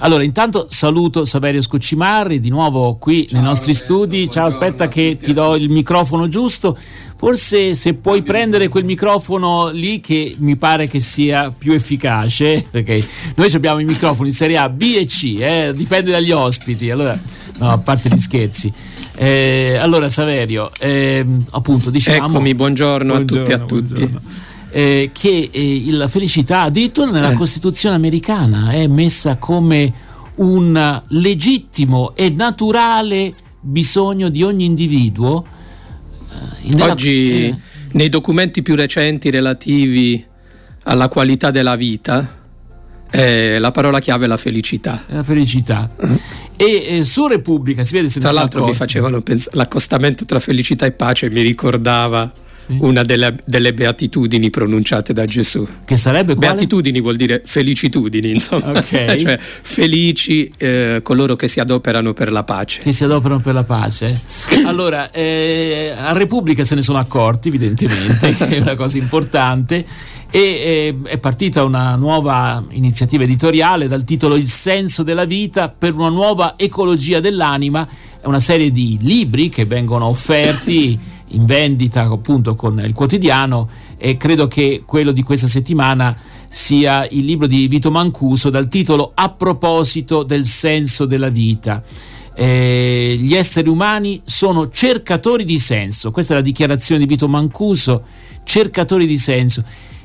Allora, intanto saluto Saverio Scoccimarri di nuovo qui Ciao, nei nostri Roberto, studi. Ciao, aspetta che ti do il microfono giusto. Forse se puoi prendere quel microfono lì che mi pare che sia più efficace, perché noi abbiamo i microfoni in serie A, B e C, eh, dipende dagli ospiti. Allora, no, a parte gli scherzi. Eh, allora, Saverio, eh, appunto, diciamo... Eccomi, buongiorno, buongiorno a tutti e a tutti. Buongiorno eh, che eh, la felicità addirittura nella eh. Costituzione americana è messa come un legittimo e naturale bisogno di ogni individuo. Eh, nella, Oggi eh. nei documenti più recenti relativi alla qualità della vita eh, la parola chiave è la felicità. La felicità. E eh, su Repubblica si vede se Tra l'altro mi facevano pensare l'accostamento tra felicità e pace mi ricordava una delle, delle, beatitudini pronunciate da Gesù. Che sarebbe quale? Beatitudini vuol dire felicitudini, insomma. Okay. cioè felici eh, coloro che si adoperano per la pace. Che si adoperano per la pace. Allora, eh, a Repubblica se ne sono accorti, evidentemente, che è una cosa importante. E eh, è partita una nuova iniziativa editoriale dal titolo Il senso della vita per una nuova ecologia dell'anima. È una serie di libri che vengono offerti in vendita appunto con il quotidiano e credo che quello di questa settimana sia il libro di Vito Mancuso dal titolo A proposito del senso della vita. Eh, gli esseri umani sono cercatori di senso, questa è la dichiarazione di Vito Mancuso, cercatori di senso,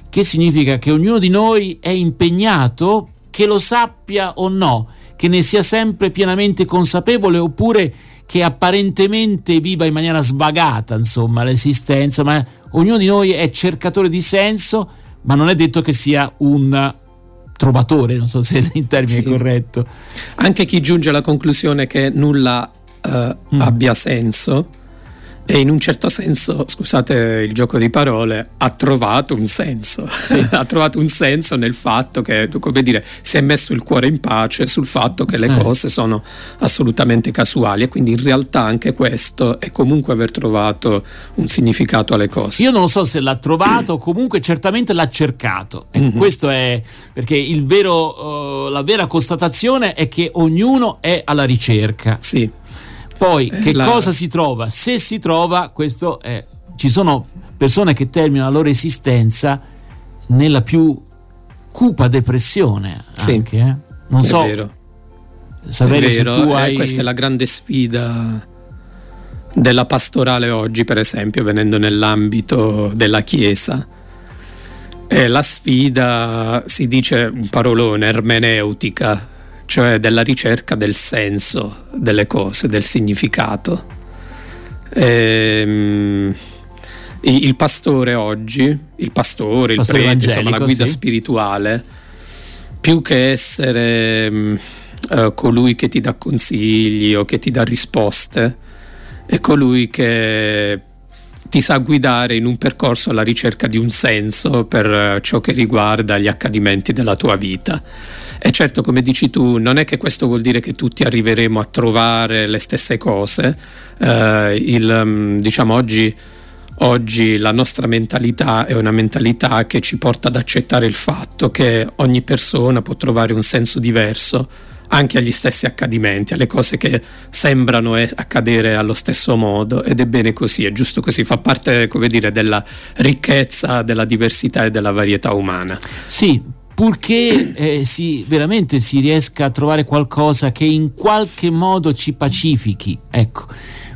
che significa che ognuno di noi è impegnato, che lo sappia o no, che ne sia sempre pienamente consapevole oppure che apparentemente viva in maniera svagata, insomma, l'esistenza, ma ognuno di noi è cercatore di senso, ma non è detto che sia un trovatore, non so se il termine sì. è corretto. Anche chi giunge alla conclusione che nulla uh, mm. abbia senso, e in un certo senso, scusate il gioco di parole, ha trovato un senso. Sì. ha trovato un senso nel fatto che, come dire, si è messo il cuore in pace sul fatto che le eh. cose sono assolutamente casuali e quindi in realtà anche questo è comunque aver trovato un significato alle cose. Io non lo so se l'ha trovato, comunque certamente l'ha cercato. E mm-hmm. questo è perché vero, uh, la vera constatazione è che ognuno è alla ricerca. Sì. Poi eh, che la... cosa si trova? Se si trova, questo è. Ci sono persone che terminano la loro esistenza nella più cupa depressione. Sì, anche, eh? Non è so. Vero. Sapere è vero, eh, hai... questa è la grande sfida della pastorale oggi, per esempio, venendo nell'ambito della Chiesa. È la sfida, si dice un parolone, ermeneutica, cioè della ricerca del senso delle cose, del significato. Ehm, il pastore oggi, il pastore, il, il prete, insomma la guida sì. spirituale, più che essere uh, colui che ti dà consigli o che ti dà risposte, è colui che ti sa guidare in un percorso alla ricerca di un senso per eh, ciò che riguarda gli accadimenti della tua vita. E certo, come dici tu, non è che questo vuol dire che tutti arriveremo a trovare le stesse cose. Eh, il, mm, diciamo oggi, oggi la nostra mentalità è una mentalità che ci porta ad accettare il fatto che ogni persona può trovare un senso diverso anche agli stessi accadimenti, alle cose che sembrano accadere allo stesso modo ed è bene così, è giusto così, fa parte, come dire, della ricchezza, della diversità e della varietà umana. Sì, purché eh, si, veramente si riesca a trovare qualcosa che in qualche modo ci pacifichi, ecco,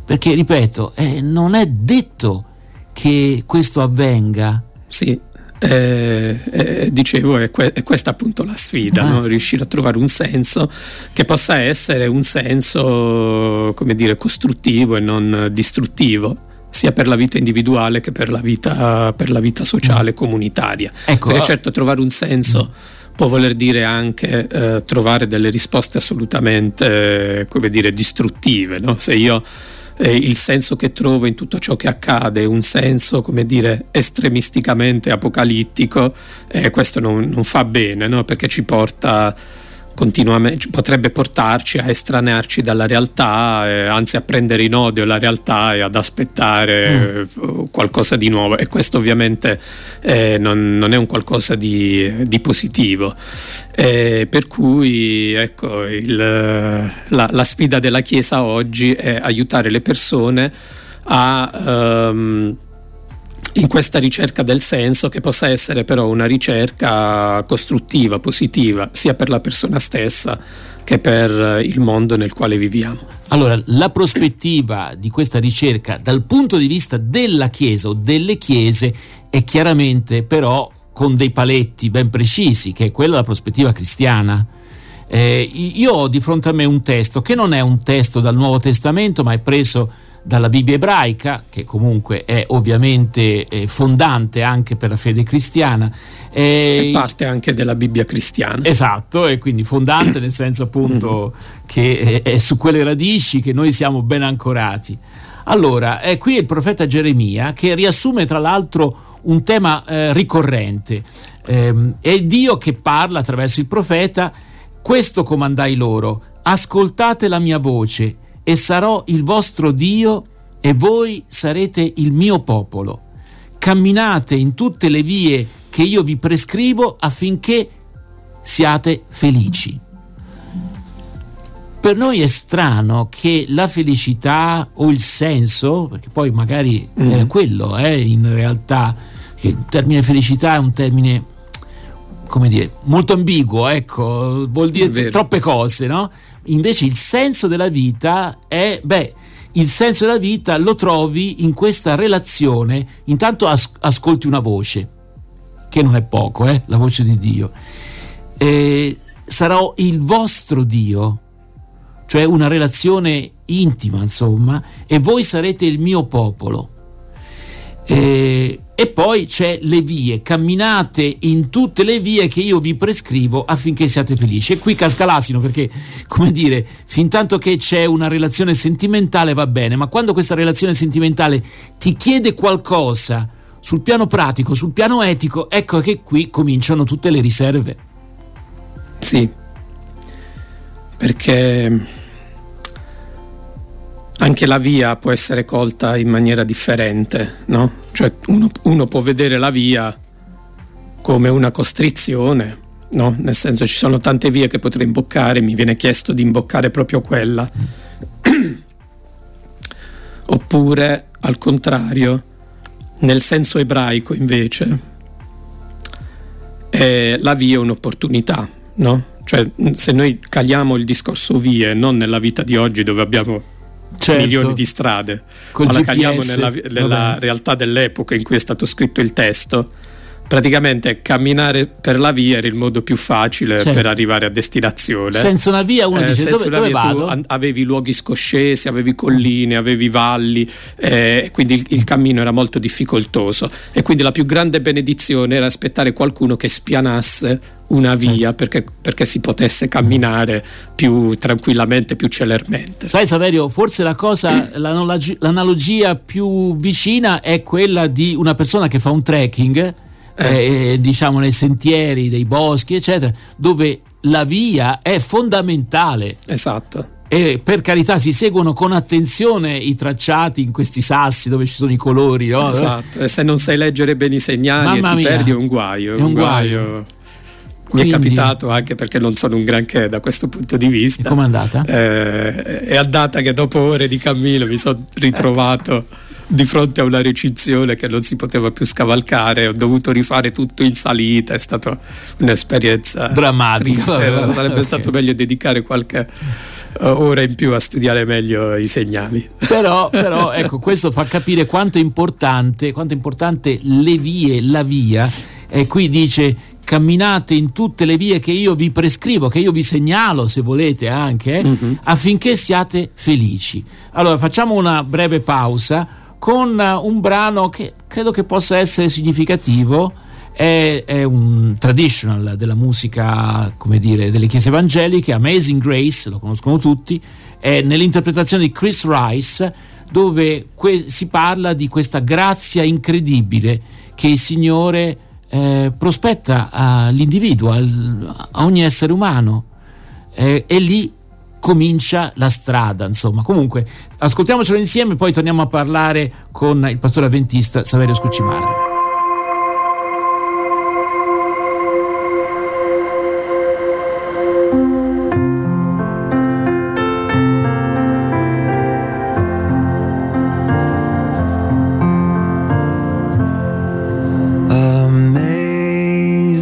perché ripeto, eh, non è detto che questo avvenga. Sì. Eh, eh, dicevo, è, que- è, questa appunto la sfida, ah. no? riuscire a trovare un senso che possa essere un senso, come dire, costruttivo e non distruttivo sia per la vita individuale che per la vita, per la vita sociale, mm. comunitaria. Ecco, Perché certo trovare un senso mm. può voler dire anche eh, trovare delle risposte assolutamente, come dire, distruttive. No? Se io eh, il senso che trovo in tutto ciò che accade, un senso, come dire, estremisticamente apocalittico, eh, questo non, non, fa bene, no? perché ci porta potrebbe portarci a estranearci dalla realtà, eh, anzi a prendere in odio la realtà e ad aspettare mm. eh, qualcosa di nuovo e questo ovviamente eh, non, non, è un qualcosa di, di positivo. Eh, per cui ecco, il, la, la, sfida della Chiesa oggi è aiutare le persone a... Um, in questa ricerca del senso che possa essere però una ricerca costruttiva, positiva, sia per la persona stessa che per il mondo nel quale viviamo. Allora, la prospettiva di questa ricerca dal punto di vista della Chiesa o delle Chiese è chiaramente però con dei paletti ben precisi, che è quella della prospettiva cristiana. Eh, io ho di fronte a me un testo che non è un testo dal Nuovo Testamento, ma è preso dalla Bibbia ebraica, che comunque è ovviamente eh, fondante anche per la fede cristiana. Eh, che parte anche della Bibbia cristiana. Esatto, e quindi fondante nel senso appunto mm-hmm. che è, è, su quelle radici che noi siamo ben ancorati. Allora, è qui il profeta Geremia che riassume tra l'altro un tema eh, ricorrente. Eh, è Dio che parla attraverso il profeta, questo comandai loro, ascoltate la mia voce e sarò il vostro Dio e voi sarete il mio popolo. Camminate in tutte le vie che io vi prescrivo affinché siate felici. Per noi è strano che la felicità o il senso, perché poi magari mm. è quello, eh, in realtà, che il termine felicità è un termine, come dire, molto ambiguo, ecco, vuol dire troppe cose, no? Invece il senso della vita è, beh, il senso della vita lo trovi in questa relazione. Intanto as- ascolti una voce, che non è poco, eh? la voce di Dio. E sarò il vostro Dio, cioè una relazione intima, insomma, e voi sarete il mio popolo. E e poi c'è le vie, camminate in tutte le vie che io vi prescrivo affinché siate felici. E qui casca l'asino perché, come dire, fin tanto che c'è una relazione sentimentale va bene, ma quando questa relazione sentimentale ti chiede qualcosa sul piano pratico, sul piano etico, ecco che qui cominciano tutte le riserve. Sì, perché anche la via può essere colta in maniera differente, no? Cioè uno, uno può vedere la via come una costrizione, no? Nel senso ci sono tante vie che potrei imboccare, mi viene chiesto di imboccare proprio quella. Oppure, al contrario, nel senso ebraico invece, la via è un'opportunità, no? Cioè se noi caliamo il discorso vie non nella vita di oggi dove abbiamo certo. milioni di strade, Col ma la caliamo nella, nella realtà dell'epoca in cui è stato scritto il testo, praticamente camminare per la via era il modo più facile certo. per arrivare a destinazione. Senza una via uno eh, dice dove, dove vado? avevi luoghi scoscesi, avevi colline, avevi valli, eh, quindi il, il, cammino era molto difficoltoso e quindi la più grande benedizione era aspettare qualcuno che spianasse una via perché, perché, si potesse camminare più tranquillamente, più celermente. Sai Saverio, forse la cosa, l'analogia più vicina è quella di una persona che fa un trekking, eh. Eh, diciamo nei sentieri dei boschi, eccetera, dove la via è fondamentale. Esatto. E per carità si seguono con attenzione i tracciati in questi sassi dove ci sono i colori. No? Esatto, e se non sai leggere bene i segnali Mamma e ti mia. perdi è un guaio. È un, un guaio. guaio. Quindi, Mi è capitato anche perché non sono un granché da questo punto di vista. Come è andata? Eh, è andata che dopo ore di cammino mi sono ritrovato di fronte a una recinzione che non si poteva più scavalcare, ho dovuto rifare tutto in salita, è stata un'esperienza drammatica. Sarebbe okay. stato meglio dedicare qualche uh, ora in più a studiare meglio i segnali. Però, però ecco, questo fa capire quanto è importante, quanto è importante le vie, la via. E qui dice camminate in tutte le vie che io vi prescrivo, che io vi segnalo se volete anche, eh, mm-hmm. affinché siate felici. Allora facciamo una breve pausa con un brano che credo che possa essere significativo. È, è un traditional della musica, come dire, delle chiese evangeliche, Amazing Grace, lo conoscono tutti, è nell'interpretazione di Chris Rice, dove que- si parla di questa grazia incredibile che il Signore eh, prospetta all'individuo, al, a ogni essere umano. eh, e lì comincia la strada, insomma. Comunque, ascoltiamocelo insieme, poi torniamo a parlare con il pastore avventista Saverio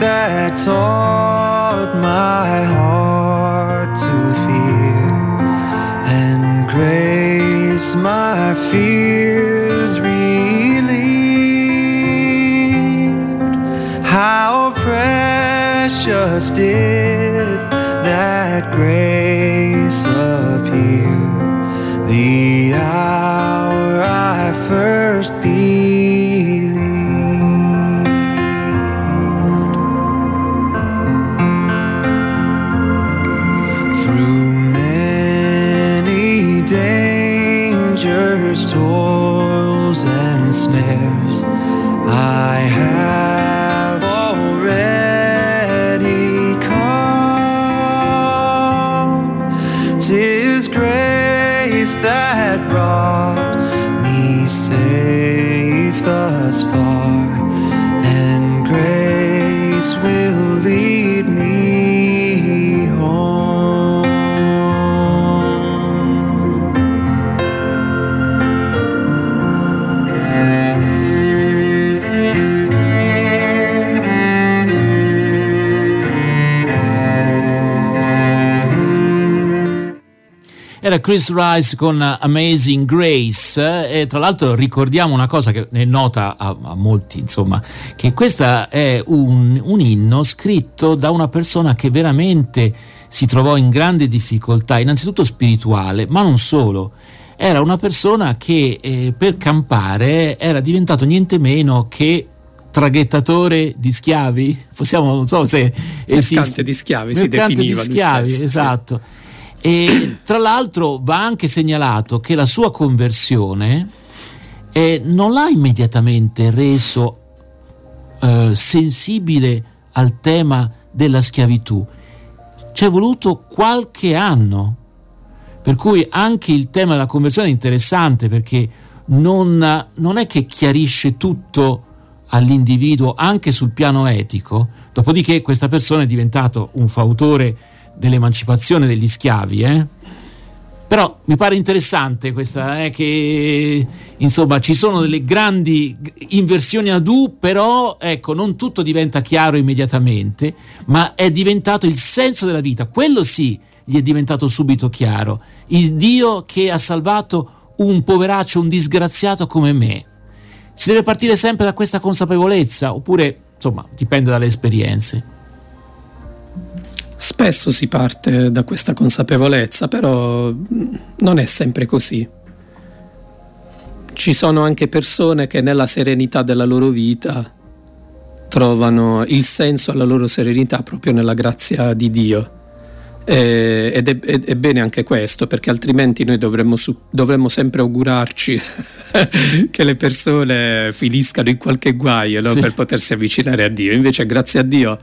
That taught my heart to fear, and grace my fears relieved. How precious did that grace that brought me safe thus far, and grace will lead Era Chris Rice con Amazing Grace e tra l'altro ricordiamo una cosa che è nota a, a molti, insomma, che questo è un, un inno scritto da una persona che veramente si trovò in grande difficoltà, innanzitutto spirituale, ma non solo. Era una persona che eh, per campare era diventato niente meno che traghettatore di schiavi, possiamo, non so se esiste. Mercante di schiavi Mercante si definiva di schiavi, stesso, esatto. Sì. E tra l'altro va anche segnalato che la sua conversione eh, non l'ha immediatamente reso eh, sensibile al tema della schiavitù. Ci è voluto qualche anno. Per cui anche il tema della conversione è interessante perché non, non è che chiarisce tutto all'individuo anche sul piano etico, dopodiché questa persona è diventato un fautore dell'emancipazione degli schiavi, eh? Però mi pare interessante questa, eh, che insomma ci sono delle grandi inversioni ad U, però ecco, non tutto diventa chiaro immediatamente, ma è diventato il senso della vita, quello sì gli è diventato subito chiaro, il Dio che ha salvato un poveraccio, un disgraziato come me. Si deve partire sempre da questa consapevolezza, oppure insomma dipende dalle esperienze. Spesso si parte da questa consapevolezza, però non è sempre così. Ci sono anche persone che nella serenità della loro vita trovano il senso alla loro serenità proprio nella grazia di Dio. E, ed è, è, è, bene anche questo, perché altrimenti noi dovremmo, su, dovremmo sempre augurarci che le persone finiscano in qualche guaio no? sì. per potersi avvicinare a Dio. Invece, grazie a Dio,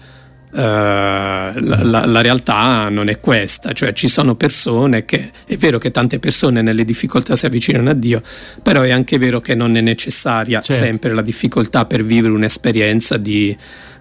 la, la, la, realtà non è questa, cioè ci sono persone che è vero che tante persone nelle difficoltà si avvicinano a Dio, però è anche vero che non è necessaria certo. sempre la difficoltà per vivere un'esperienza di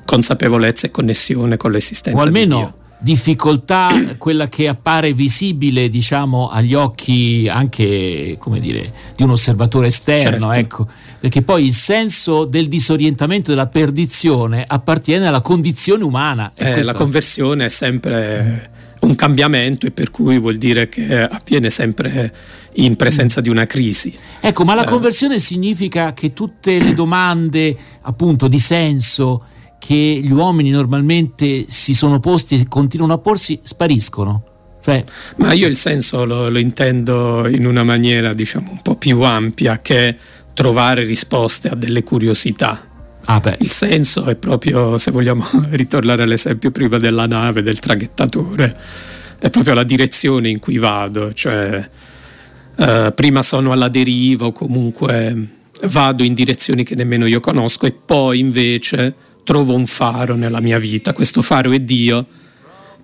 consapevolezza e connessione con l'esistenza o almeno, di Dio. Difficoltà, quella che appare visibile, diciamo, agli occhi anche, come dire, di un osservatore esterno, certo. ecco, perché poi il senso del disorientamento, della perdizione appartiene alla condizione umana. Eh, la conversione è sempre un cambiamento e per cui vuol dire che avviene sempre in presenza di una crisi. Ecco, ma la eh. conversione significa che tutte le domande appunto di senso che gli uomini normalmente si sono posti e continuano a porsi spariscono. Cioè, ma io il senso lo, lo intendo in una maniera diciamo un po' più ampia che trovare risposte a delle curiosità Ah il senso è proprio, se vogliamo ritornare all'esempio prima della nave, del traghettatore, è proprio la direzione in cui vado, cioè eh, prima sono alla deriva o comunque vado in direzioni che nemmeno io conosco e poi invece trovo un faro nella mia vita, questo faro è Dio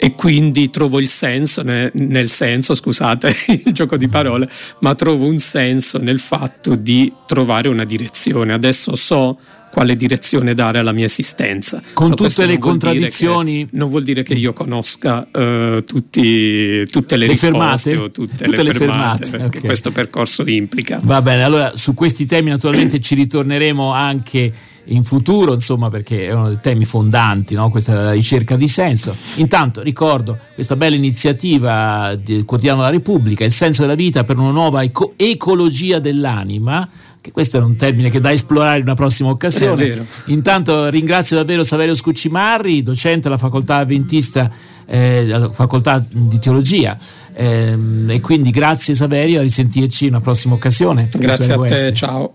e quindi trovo il senso nel, senso, scusate il gioco di parole, ma trovo un senso nel fatto di trovare una direzione. Adesso so quale direzione dare alla mia esistenza. Con Ma tutte le contraddizioni. Che, non vuol dire che io conosca uh, tutti, tutte le, le risposte fermate? tutte, tutte le, le fermate, fermate okay. questo percorso implica. Va bene, allora su questi temi naturalmente ci ritorneremo anche in futuro, insomma, perché erano dei temi fondanti, no? questa è ricerca di senso. Intanto ricordo questa bella iniziativa del quotidiano La Repubblica, il senso della vita per una nuova eco- ecologia dell'anima che questo è un termine che da esplorare in una prossima occasione. Intanto ringrazio davvero Saverio Scuccimarri, docente alla facoltà avventista, eh, alla facoltà di teologia. Eh, e quindi grazie Saverio, a risentirci in una prossima occasione. Grazie a te, ciao.